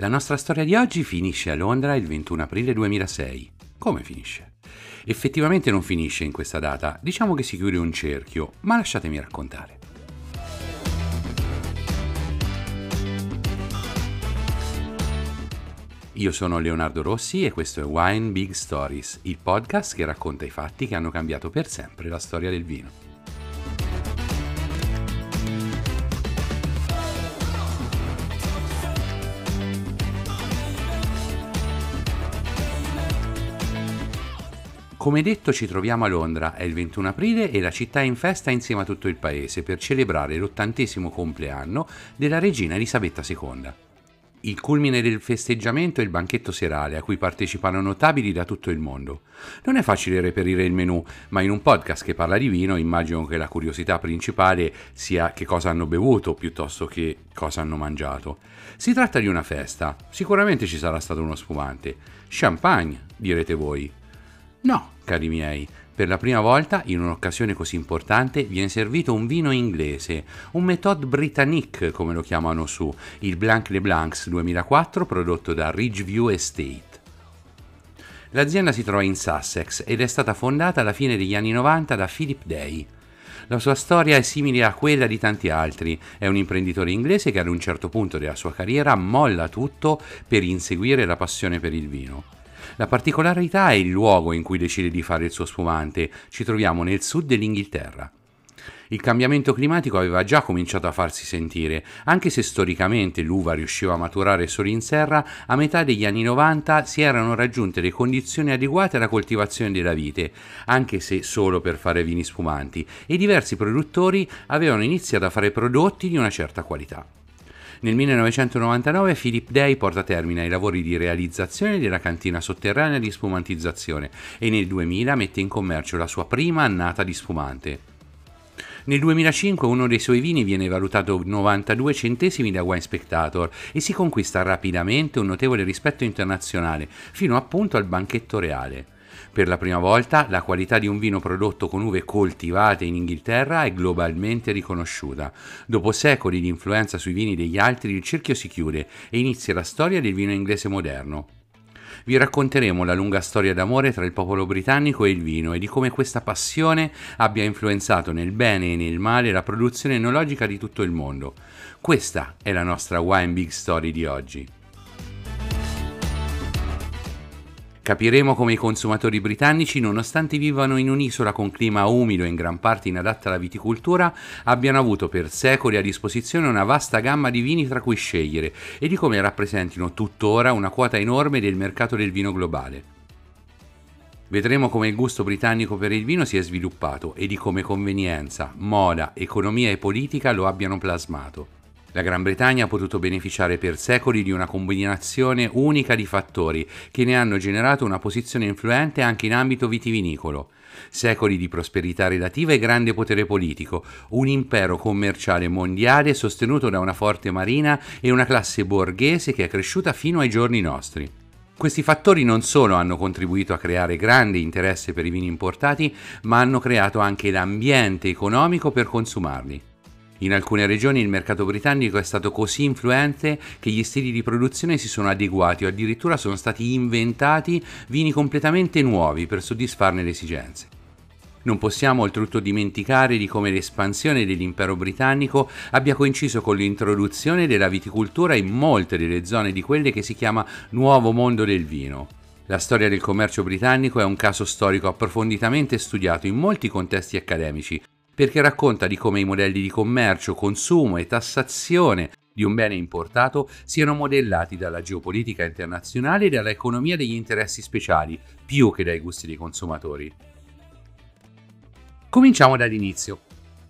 La nostra storia di oggi finisce a Londra il 21 aprile 2006. Come finisce? Effettivamente non finisce in questa data, diciamo che si chiude un cerchio, ma lasciatemi raccontare. Io sono Leonardo Rossi e questo è Wine Big Stories, il podcast che racconta i fatti che hanno cambiato per sempre la storia del vino. Come detto ci troviamo a Londra, è il 21 aprile e la città è in festa insieme a tutto il paese per celebrare l'ottantesimo compleanno della regina Elisabetta II. Il culmine del festeggiamento è il banchetto serale a cui partecipano notabili da tutto il mondo. Non è facile reperire il menù, ma in un podcast che parla di vino immagino che la curiosità principale sia che cosa hanno bevuto piuttosto che cosa hanno mangiato. Si tratta di una festa, sicuramente ci sarà stato uno spumante. Champagne, direte voi. No, cari miei, per la prima volta in un'occasione così importante viene servito un vino inglese, un Méthode Britannique come lo chiamano su, il Blanc Le Blancs 2004 prodotto da Ridgeview Estate. L'azienda si trova in Sussex ed è stata fondata alla fine degli anni 90 da Philip Day. La sua storia è simile a quella di tanti altri. È un imprenditore inglese che ad un certo punto della sua carriera molla tutto per inseguire la passione per il vino. La particolarità è il luogo in cui decide di fare il suo spumante. Ci troviamo nel sud dell'Inghilterra. Il cambiamento climatico aveva già cominciato a farsi sentire, anche se storicamente l'uva riusciva a maturare solo in serra, a metà degli anni 90 si erano raggiunte le condizioni adeguate alla coltivazione della vite, anche se solo per fare vini spumanti, e diversi produttori avevano iniziato a fare prodotti di una certa qualità. Nel 1999 Philip Day porta a termine i lavori di realizzazione della cantina sotterranea di spumantizzazione e nel 2000 mette in commercio la sua prima annata di spumante. Nel 2005 uno dei suoi vini viene valutato 92 centesimi da Wine Spectator e si conquista rapidamente un notevole rispetto internazionale, fino appunto al banchetto reale. Per la prima volta la qualità di un vino prodotto con uve coltivate in Inghilterra è globalmente riconosciuta. Dopo secoli di influenza sui vini degli altri il cerchio si chiude e inizia la storia del vino inglese moderno. Vi racconteremo la lunga storia d'amore tra il popolo britannico e il vino e di come questa passione abbia influenzato nel bene e nel male la produzione enologica di tutto il mondo. Questa è la nostra Wine Big Story di oggi. Capiremo come i consumatori britannici, nonostante vivano in un'isola con clima umido e in gran parte inadatta alla viticoltura, abbiano avuto per secoli a disposizione una vasta gamma di vini tra cui scegliere e di come rappresentino tuttora una quota enorme del mercato del vino globale. Vedremo come il gusto britannico per il vino si è sviluppato e di come convenienza, moda, economia e politica lo abbiano plasmato. La Gran Bretagna ha potuto beneficiare per secoli di una combinazione unica di fattori che ne hanno generato una posizione influente anche in ambito vitivinicolo. Secoli di prosperità relativa e grande potere politico, un impero commerciale mondiale sostenuto da una forte marina e una classe borghese che è cresciuta fino ai giorni nostri. Questi fattori non solo hanno contribuito a creare grande interesse per i vini importati, ma hanno creato anche l'ambiente economico per consumarli. In alcune regioni il mercato britannico è stato così influente che gli stili di produzione si sono adeguati o addirittura sono stati inventati vini completamente nuovi per soddisfarne le esigenze. Non possiamo oltretutto dimenticare di come l'espansione dell'impero britannico abbia coinciso con l'introduzione della viticoltura in molte delle zone di quelle che si chiama Nuovo Mondo del Vino. La storia del commercio britannico è un caso storico approfonditamente studiato in molti contesti accademici, perché racconta di come i modelli di commercio, consumo e tassazione di un bene importato siano modellati dalla geopolitica internazionale e dall'economia degli interessi speciali, più che dai gusti dei consumatori. Cominciamo dall'inizio.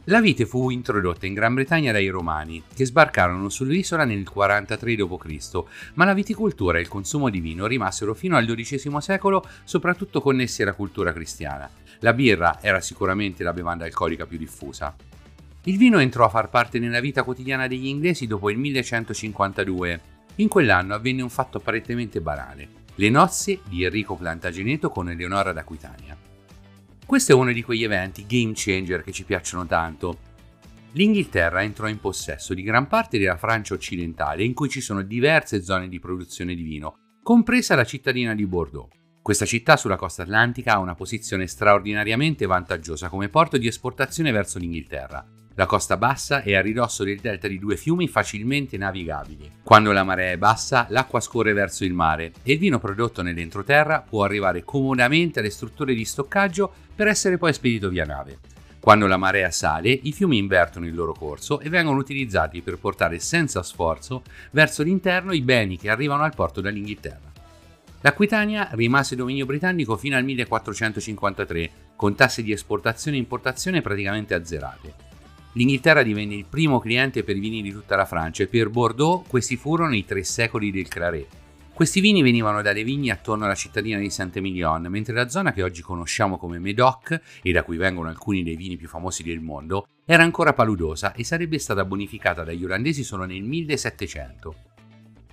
La vite fu introdotta in Gran Bretagna dai Romani, che sbarcarono sull'isola nel 43 d.C., ma la viticoltura e il consumo di vino rimasero fino al XII secolo soprattutto connessi alla cultura cristiana. La birra era sicuramente la bevanda alcolica più diffusa. Il vino entrò a far parte nella vita quotidiana degli inglesi dopo il 1152. In quell'anno avvenne un fatto apparentemente banale, le nozze di Enrico Plantageneto con Eleonora d'Aquitania. Questo è uno di quegli eventi game changer che ci piacciono tanto. L'Inghilterra entrò in possesso di gran parte della Francia occidentale, in cui ci sono diverse zone di produzione di vino, compresa la cittadina di Bordeaux. Questa città sulla costa atlantica ha una posizione straordinariamente vantaggiosa come porto di esportazione verso l'Inghilterra. La costa bassa è a ridosso del delta di due fiumi facilmente navigabili. Quando la marea è bassa, l'acqua scorre verso il mare e il vino prodotto nell'entroterra può arrivare comodamente alle strutture di stoccaggio per essere poi spedito via nave. Quando la marea sale, i fiumi invertono il loro corso e vengono utilizzati per portare senza sforzo verso l'interno i beni che arrivano al porto dall'Inghilterra. L'Aquitania rimase dominio britannico fino al 1453, con tasse di esportazione e importazione praticamente azzerate. L'Inghilterra divenne il primo cliente per i vini di tutta la Francia e per Bordeaux questi furono i tre secoli del Claret. Questi vini venivano dalle vigne attorno alla cittadina di Saint-Emilion, mentre la zona che oggi conosciamo come Médoc, e da cui vengono alcuni dei vini più famosi del mondo, era ancora paludosa e sarebbe stata bonificata dagli olandesi solo nel 1700.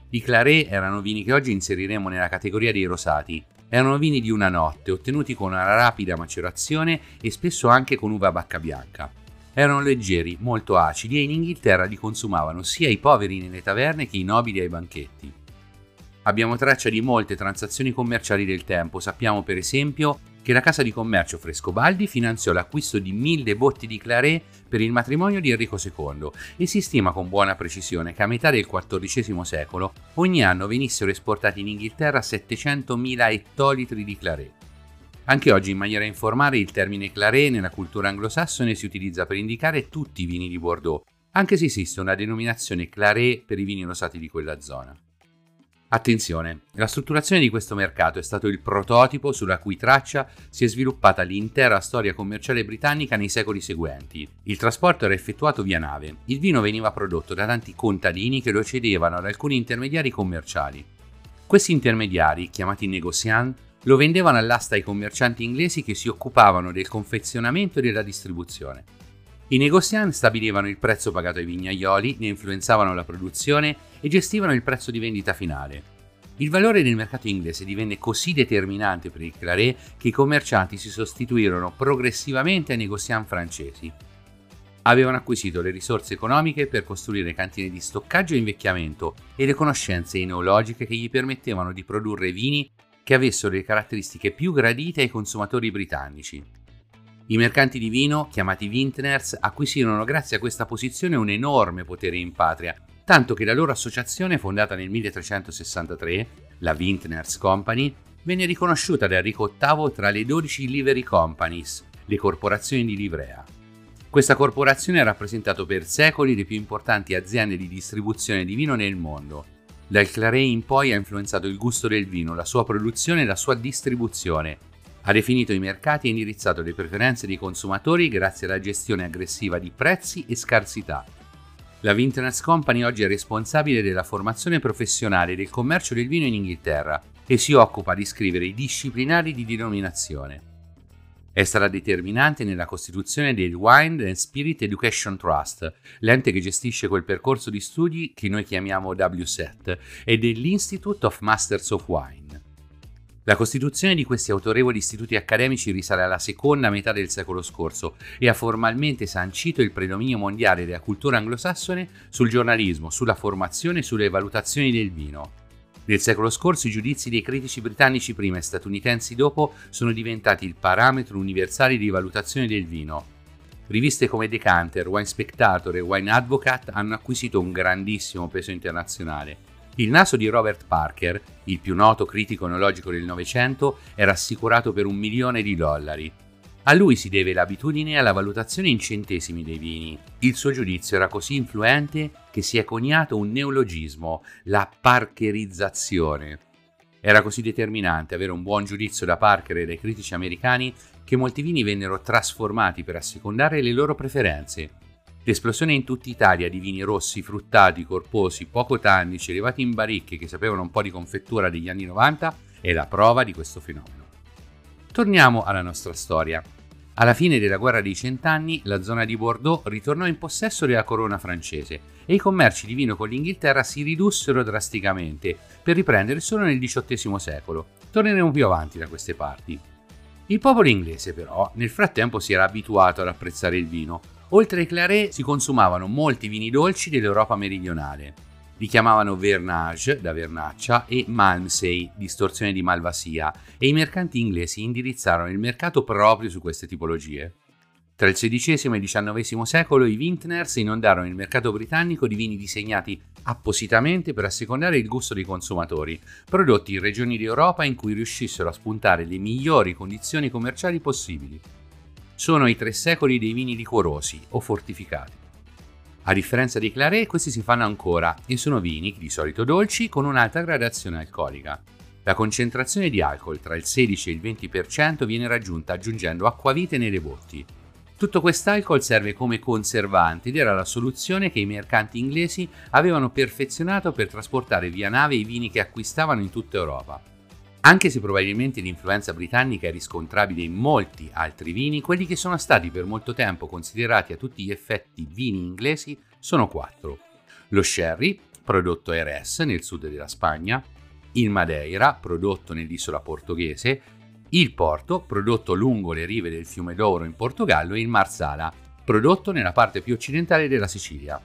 I Claret erano vini che oggi inseriremo nella categoria dei rosati. Erano vini di una notte, ottenuti con una rapida macerazione e spesso anche con uva bacca bianca. Erano leggeri, molto acidi e in Inghilterra li consumavano sia i poveri nelle taverne che i nobili ai banchetti. Abbiamo traccia di molte transazioni commerciali del tempo, sappiamo per esempio che la casa di commercio Frescobaldi finanziò l'acquisto di mille botti di Claret per il matrimonio di Enrico II e si stima con buona precisione che a metà del XIV secolo ogni anno venissero esportati in Inghilterra 700.000 ettolitri di Claret. Anche oggi in maniera informale il termine Claret nella cultura anglosassone si utilizza per indicare tutti i vini di Bordeaux, anche se esiste una denominazione Claret per i vini rosati di quella zona. Attenzione, la strutturazione di questo mercato è stato il prototipo sulla cui traccia si è sviluppata l'intera storia commerciale britannica nei secoli seguenti. Il trasporto era effettuato via nave, il vino veniva prodotto da tanti contadini che lo cedevano ad alcuni intermediari commerciali. Questi intermediari, chiamati negociant, lo vendevano all'asta ai commercianti inglesi che si occupavano del confezionamento e della distribuzione. I negoziant stabilivano il prezzo pagato ai vignaioli, ne influenzavano la produzione e gestivano il prezzo di vendita finale. Il valore del mercato inglese divenne così determinante per il Claret che i commercianti si sostituirono progressivamente ai negoziant francesi. Avevano acquisito le risorse economiche per costruire cantine di stoccaggio e invecchiamento e le conoscenze enologiche che gli permettevano di produrre vini che avessero le caratteristiche più gradite ai consumatori britannici. I mercanti di vino, chiamati vintners, acquisirono grazie a questa posizione un enorme potere in patria, tanto che la loro associazione, fondata nel 1363, la Vintners Company, venne riconosciuta da Enrico VIII tra le 12 livery companies, le corporazioni di livrea. Questa corporazione ha rappresentato per secoli le più importanti aziende di distribuzione di vino nel mondo. Dal Claret in poi ha influenzato il gusto del vino, la sua produzione e la sua distribuzione, ha definito i mercati e indirizzato le preferenze dei consumatori grazie alla gestione aggressiva di prezzi e scarsità. La Vintners Company oggi è responsabile della formazione professionale del commercio del vino in Inghilterra e si occupa di scrivere i disciplinari di denominazione. È stata determinante nella costituzione del Wine and Spirit Education Trust, l'ente che gestisce quel percorso di studi che noi chiamiamo WSET, e dell'Institute of Masters of Wine. La costituzione di questi autorevoli istituti accademici risale alla seconda metà del secolo scorso e ha formalmente sancito il predominio mondiale della cultura anglosassone sul giornalismo, sulla formazione e sulle valutazioni del vino. Nel secolo scorso i giudizi dei critici britannici prima e statunitensi dopo sono diventati il parametro universale di valutazione del vino. Riviste come Decanter, Wine Spectator e Wine Advocate hanno acquisito un grandissimo peso internazionale il naso di Robert Parker, il più noto critico enologico del Novecento, era assicurato per un milione di dollari. A lui si deve l'abitudine alla valutazione in centesimi dei vini. Il suo giudizio era così influente che si è coniato un neologismo, la parkerizzazione. Era così determinante avere un buon giudizio da Parker e dai critici americani che molti vini vennero trasformati per assecondare le loro preferenze. L'esplosione in tutta Italia di vini rossi, fruttati, corposi, poco tannici, elevati in baricche che sapevano un po' di confettura degli anni 90 è la prova di questo fenomeno. Torniamo alla nostra storia. Alla fine della guerra dei cent'anni, la zona di Bordeaux ritornò in possesso della corona francese e i commerci di vino con l'Inghilterra si ridussero drasticamente, per riprendere solo nel XVIII secolo. Torneremo più avanti da queste parti. Il popolo inglese, però, nel frattempo si era abituato ad apprezzare il vino Oltre ai Claret si consumavano molti vini dolci dell'Europa meridionale. Li chiamavano Vernage, da vernaccia, e Malmsey, distorsione di malvasia, e i mercanti inglesi indirizzarono il mercato proprio su queste tipologie. Tra il XVI e il XIX secolo i vintners inondarono il mercato britannico di vini disegnati appositamente per assecondare il gusto dei consumatori, prodotti in regioni d'Europa in cui riuscissero a spuntare le migliori condizioni commerciali possibili. Sono i tre secoli dei vini liquorosi o fortificati. A differenza dei claret, questi si fanno ancora e sono vini, di solito dolci, con un'alta gradazione alcolica. La concentrazione di alcol tra il 16 e il 20% viene raggiunta aggiungendo acquavite nelle botti. Tutto quest'alcol serve come conservante ed era la soluzione che i mercanti inglesi avevano perfezionato per trasportare via nave i vini che acquistavano in tutta Europa. Anche se probabilmente l'influenza britannica è riscontrabile in molti altri vini, quelli che sono stati per molto tempo considerati a tutti gli effetti vini inglesi sono quattro. Lo sherry, prodotto a Jerez nel sud della Spagna, il Madeira, prodotto nell'isola portoghese, il Porto, prodotto lungo le rive del fiume Douro in Portogallo, e il Marsala, prodotto nella parte più occidentale della Sicilia.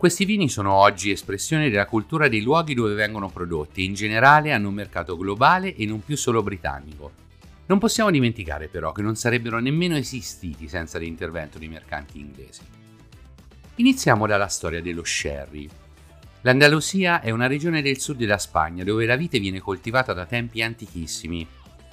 Questi vini sono oggi espressione della cultura dei luoghi dove vengono prodotti e in generale hanno un mercato globale e non più solo britannico. Non possiamo dimenticare però che non sarebbero nemmeno esistiti senza l'intervento dei mercanti inglesi. Iniziamo dalla storia dello sherry. L'Andalusia è una regione del sud della Spagna dove la vite viene coltivata da tempi antichissimi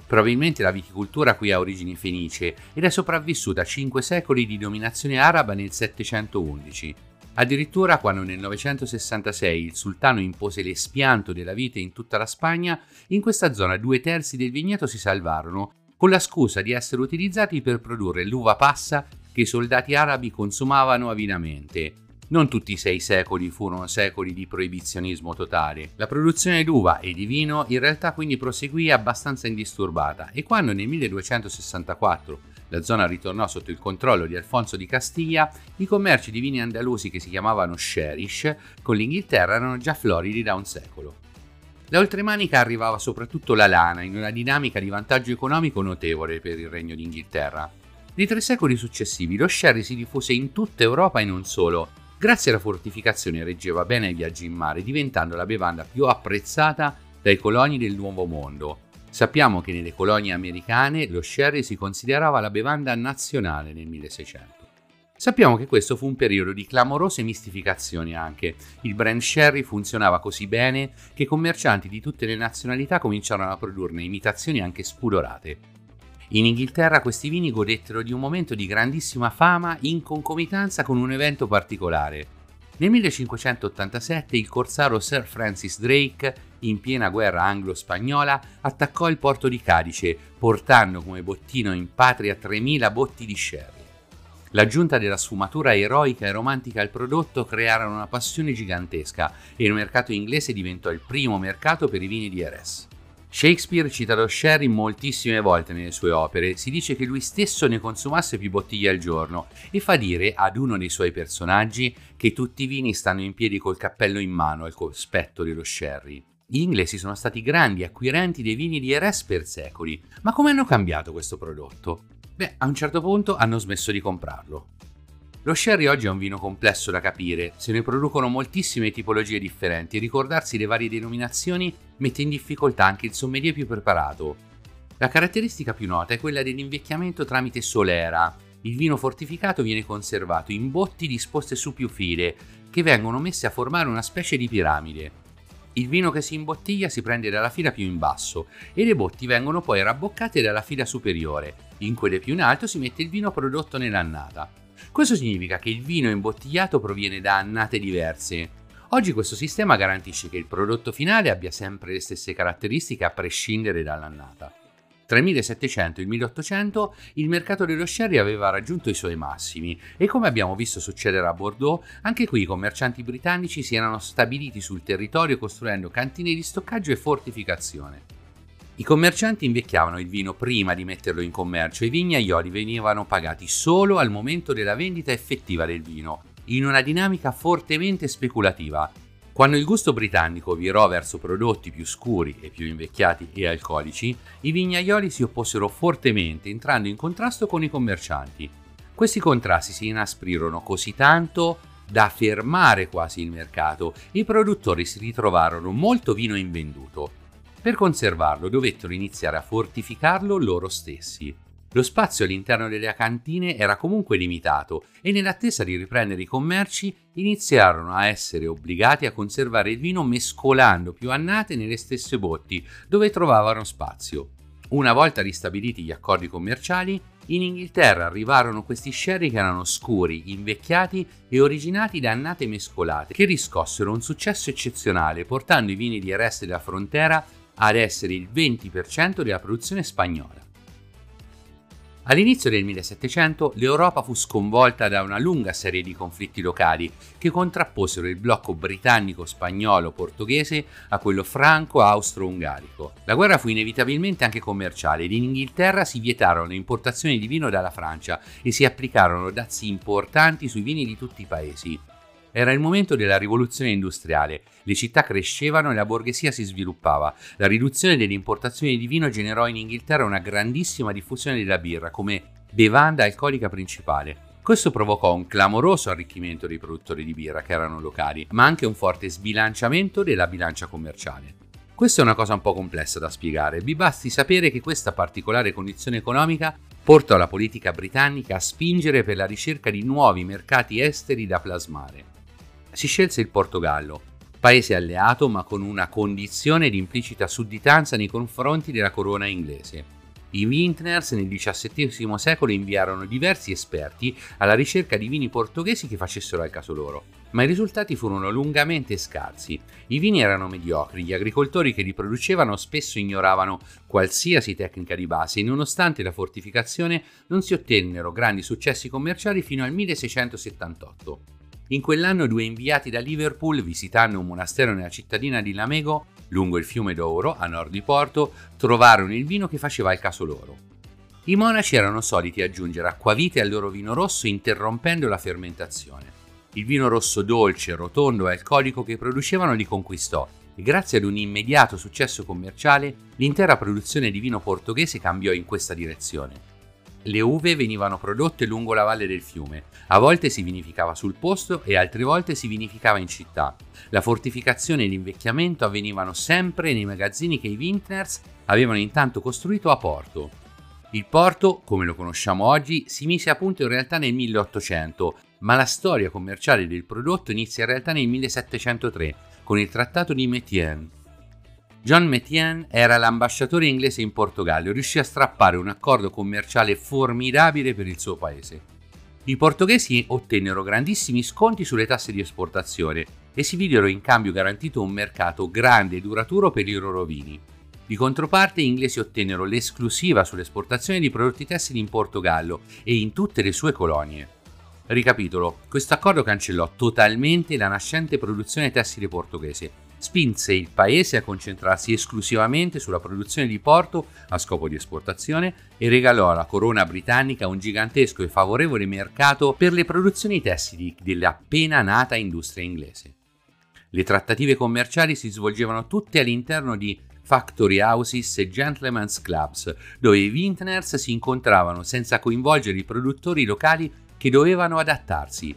Probabilmente la viticoltura qui ha origini fenicie ed è sopravvissuta a cinque secoli di dominazione araba nel 711. Addirittura quando nel 966 il sultano impose l'espianto della vite in tutta la Spagna, in questa zona due terzi del vigneto si salvarono, con la scusa di essere utilizzati per produrre l'uva passa che i soldati arabi consumavano avidamente. Non tutti i sei secoli furono secoli di proibizionismo totale. La produzione d'uva e di vino in realtà quindi proseguì abbastanza indisturbata e quando nel 1264 la zona ritornò sotto il controllo di Alfonso di Castiglia, i commerci di vini andalusi che si chiamavano Sherish con l'Inghilterra erano già floridi da un secolo. Da oltremanica arrivava soprattutto la lana in una dinamica di vantaggio economico notevole per il Regno d'Inghilterra. Nei tre secoli successivi lo sherry si diffuse in tutta Europa e non solo, Grazie alla fortificazione reggeva bene ai viaggi in mare, diventando la bevanda più apprezzata dai coloni del Nuovo Mondo. Sappiamo che nelle colonie americane lo sherry si considerava la bevanda nazionale nel 1600. Sappiamo che questo fu un periodo di clamorose mistificazioni anche. Il brand sherry funzionava così bene che commercianti di tutte le nazionalità cominciarono a produrne imitazioni anche spudorate. In Inghilterra questi vini godettero di un momento di grandissima fama in concomitanza con un evento particolare. Nel 1587 il corsaro Sir Francis Drake, in piena guerra anglo-spagnola, attaccò il porto di Cadice, portando come bottino in patria 3.000 botti di sherry. L'aggiunta della sfumatura eroica e romantica al prodotto crearono una passione gigantesca e il mercato inglese diventò il primo mercato per i vini di RS. Shakespeare cita lo sherry moltissime volte nelle sue opere, si dice che lui stesso ne consumasse più bottiglie al giorno e fa dire ad uno dei suoi personaggi che tutti i vini stanno in piedi col cappello in mano al cospetto dello sherry. Gli inglesi sono stati grandi acquirenti dei vini di RS per secoli, ma come hanno cambiato questo prodotto? Beh, a un certo punto hanno smesso di comprarlo. Lo sherry oggi è un vino complesso da capire, se ne producono moltissime tipologie differenti e ricordarsi le varie denominazioni mette in difficoltà anche il sommelier più preparato. La caratteristica più nota è quella dell'invecchiamento tramite solera. Il vino fortificato viene conservato in botti disposte su più file, che vengono messe a formare una specie di piramide. Il vino che si imbottiglia si prende dalla fila più in basso e le botti vengono poi rabboccate dalla fila superiore. In quelle più in alto si mette il vino prodotto nell'annata. Questo significa che il vino imbottigliato proviene da annate diverse. Oggi questo sistema garantisce che il prodotto finale abbia sempre le stesse caratteristiche a prescindere dall'annata. Tra il 1700 e il 1800 il mercato dello sherry aveva raggiunto i suoi massimi e come abbiamo visto succedere a Bordeaux, anche qui i commercianti britannici si erano stabiliti sul territorio costruendo cantine di stoccaggio e fortificazione. I commercianti invecchiavano il vino prima di metterlo in commercio e i vignaioli venivano pagati solo al momento della vendita effettiva del vino, in una dinamica fortemente speculativa. Quando il gusto britannico virò verso prodotti più scuri e più invecchiati e alcolici, i vignaioli si opposero fortemente entrando in contrasto con i commercianti. Questi contrasti si inasprirono così tanto da fermare quasi il mercato. I produttori si ritrovarono molto vino invenduto. Per conservarlo dovettero iniziare a fortificarlo loro stessi. Lo spazio all'interno delle cantine era comunque limitato e nell'attesa di riprendere i commerci iniziarono a essere obbligati a conservare il vino mescolando più annate nelle stesse botti dove trovavano spazio. Una volta ristabiliti gli accordi commerciali, in Inghilterra arrivarono questi sherry che erano scuri, invecchiati e originati da annate mescolate, che riscossero un successo eccezionale, portando i vini di Arrest della Frontera ad essere il 20% della produzione spagnola. All'inizio del 1700 l'Europa fu sconvolta da una lunga serie di conflitti locali che contrapposero il blocco britannico-spagnolo-portoghese a quello franco-austro-ungarico. La guerra fu inevitabilmente anche commerciale ed in Inghilterra si vietarono importazioni di vino dalla Francia e si applicarono dazi importanti sui vini di tutti i paesi. Era il momento della rivoluzione industriale, le città crescevano e la borghesia si sviluppava. La riduzione delle importazioni di vino generò in Inghilterra una grandissima diffusione della birra come bevanda alcolica principale. Questo provocò un clamoroso arricchimento dei produttori di birra che erano locali, ma anche un forte sbilanciamento della bilancia commerciale. Questa è una cosa un po' complessa da spiegare, vi basti sapere che questa particolare condizione economica portò la politica britannica a spingere per la ricerca di nuovi mercati esteri da plasmare si scelse il Portogallo, paese alleato ma con una condizione di implicita sudditanza nei confronti della corona inglese. I Vintners nel XVII secolo inviarono diversi esperti alla ricerca di vini portoghesi che facessero al caso loro, ma i risultati furono lungamente scarsi. I vini erano mediocri, gli agricoltori che li producevano spesso ignoravano qualsiasi tecnica di base e nonostante la fortificazione non si ottennero grandi successi commerciali fino al 1678. In quell'anno due inviati da Liverpool, visitando un monastero nella cittadina di Lamego, lungo il fiume d'Oro, a nord di Porto, trovarono il vino che faceva il caso loro. I monaci erano soliti aggiungere acquavite al loro vino rosso interrompendo la fermentazione. Il vino rosso dolce, rotondo e alcolico che producevano li conquistò e grazie ad un immediato successo commerciale l'intera produzione di vino portoghese cambiò in questa direzione le uve venivano prodotte lungo la valle del fiume. A volte si vinificava sul posto e altre volte si vinificava in città. La fortificazione e l'invecchiamento avvenivano sempre nei magazzini che i Vintners avevano intanto costruito a Porto. Il porto, come lo conosciamo oggi, si mise a punto in realtà nel 1800, ma la storia commerciale del prodotto inizia in realtà nel 1703 con il Trattato di Métienne, John Metienne era l'ambasciatore inglese in Portogallo e riuscì a strappare un accordo commerciale formidabile per il suo paese. I portoghesi ottennero grandissimi sconti sulle tasse di esportazione e si videro in cambio garantito un mercato grande e duraturo per i loro vini. Di controparte, gli inglesi ottennero l'esclusiva sull'esportazione di prodotti tessili in Portogallo e in tutte le sue colonie. Ricapitolo, questo accordo cancellò totalmente la nascente produzione tessile portoghese spinse il paese a concentrarsi esclusivamente sulla produzione di porto a scopo di esportazione e regalò alla corona britannica un gigantesco e favorevole mercato per le produzioni tessili dell'appena nata industria inglese. Le trattative commerciali si svolgevano tutte all'interno di factory houses e gentlemen's clubs, dove i vintners si incontravano senza coinvolgere i produttori locali che dovevano adattarsi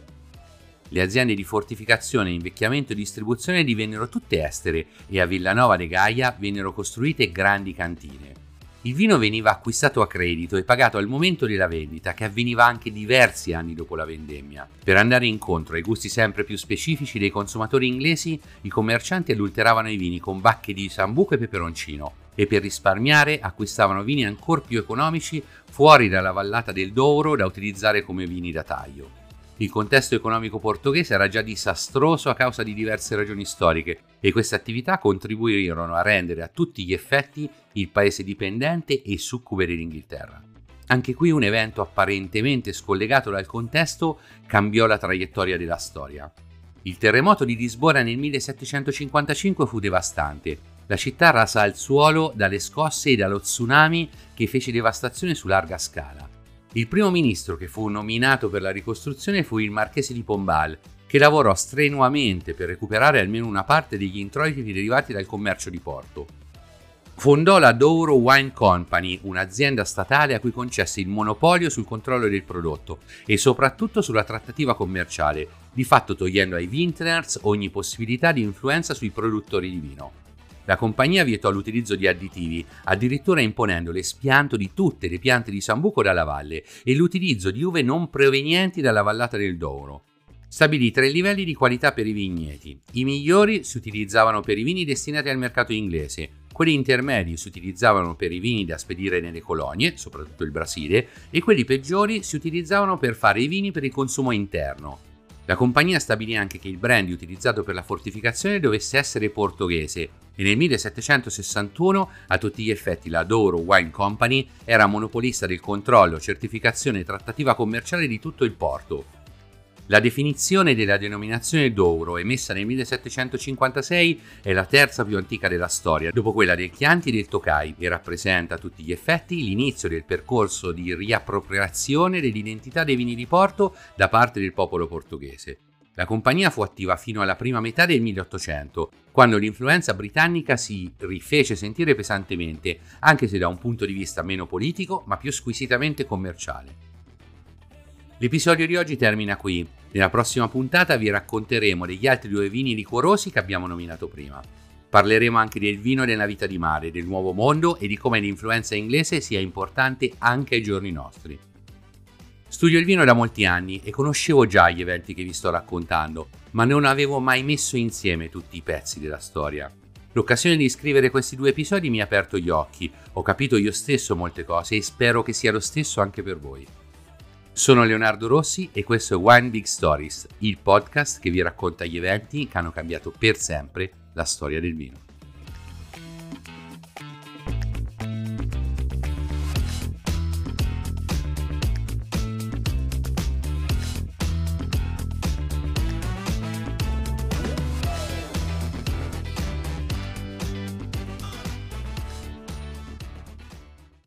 le aziende di fortificazione, invecchiamento e distribuzione divennero tutte estere e a Villanova de Gaia vennero costruite grandi cantine. Il vino veniva acquistato a credito e pagato al momento della vendita, che avveniva anche diversi anni dopo la vendemmia. Per andare incontro ai gusti sempre più specifici dei consumatori inglesi, i commercianti adulteravano i vini con bacche di sambuco e peperoncino e per risparmiare acquistavano vini ancora più economici fuori dalla vallata del Douro da utilizzare come vini da taglio. Il contesto economico portoghese era già disastroso a causa di diverse ragioni storiche e queste attività contribuirono a rendere a tutti gli effetti il paese dipendente e succube dell'Inghilterra. Anche qui un evento apparentemente scollegato dal contesto cambiò la traiettoria della storia. Il terremoto di Lisbona nel 1755 fu devastante. La città rasa al suolo dalle scosse e dallo tsunami che fece devastazione su larga scala. Il primo ministro che fu nominato per la ricostruzione fu il marchese di Pombal, che lavorò strenuamente per recuperare almeno una parte degli introiti derivati dal commercio di porto. Fondò la Douro Wine Company, un'azienda statale a cui concesse il monopolio sul controllo del prodotto e soprattutto sulla trattativa commerciale, di fatto togliendo ai vintners ogni possibilità di influenza sui produttori di vino. La compagnia vietò l'utilizzo di additivi, addirittura imponendo l'espianto di tutte le piante di sambuco dalla valle e l'utilizzo di uve non provenienti dalla vallata del Douro. Stabilì tre livelli di qualità per i vigneti. I migliori si utilizzavano per i vini destinati al mercato inglese, quelli intermedi si utilizzavano per i vini da spedire nelle colonie, soprattutto il Brasile, e quelli peggiori si utilizzavano per fare i vini per il consumo interno. La compagnia stabilì anche che il brandy utilizzato per la fortificazione dovesse essere portoghese e nel 1761 a tutti gli effetti la Douro Wine Company era monopolista del controllo, certificazione e trattativa commerciale di tutto il porto, la definizione della denominazione Douro, emessa nel 1756, è la terza più antica della storia, dopo quella del Chianti e del Tokai, e rappresenta a tutti gli effetti l'inizio del percorso di riappropriazione dell'identità dei vini di Porto da parte del popolo portoghese. La compagnia fu attiva fino alla prima metà del 1800, quando l'influenza britannica si rifece sentire pesantemente, anche se da un punto di vista meno politico, ma più squisitamente commerciale. L'episodio di oggi termina qui. Nella prossima puntata vi racconteremo degli altri due vini liquorosi che abbiamo nominato prima. Parleremo anche del vino della vita di mare, del nuovo mondo e di come l'influenza inglese sia importante anche ai giorni nostri. Studio il vino da molti anni e conoscevo già gli eventi che vi sto raccontando, ma non avevo mai messo insieme tutti i pezzi della storia. L'occasione di scrivere questi due episodi mi ha aperto gli occhi, ho capito io stesso molte cose e spero che sia lo stesso anche per voi. Sono Leonardo Rossi e questo è Wine Big Stories, il podcast che vi racconta gli eventi che hanno cambiato per sempre la storia del vino.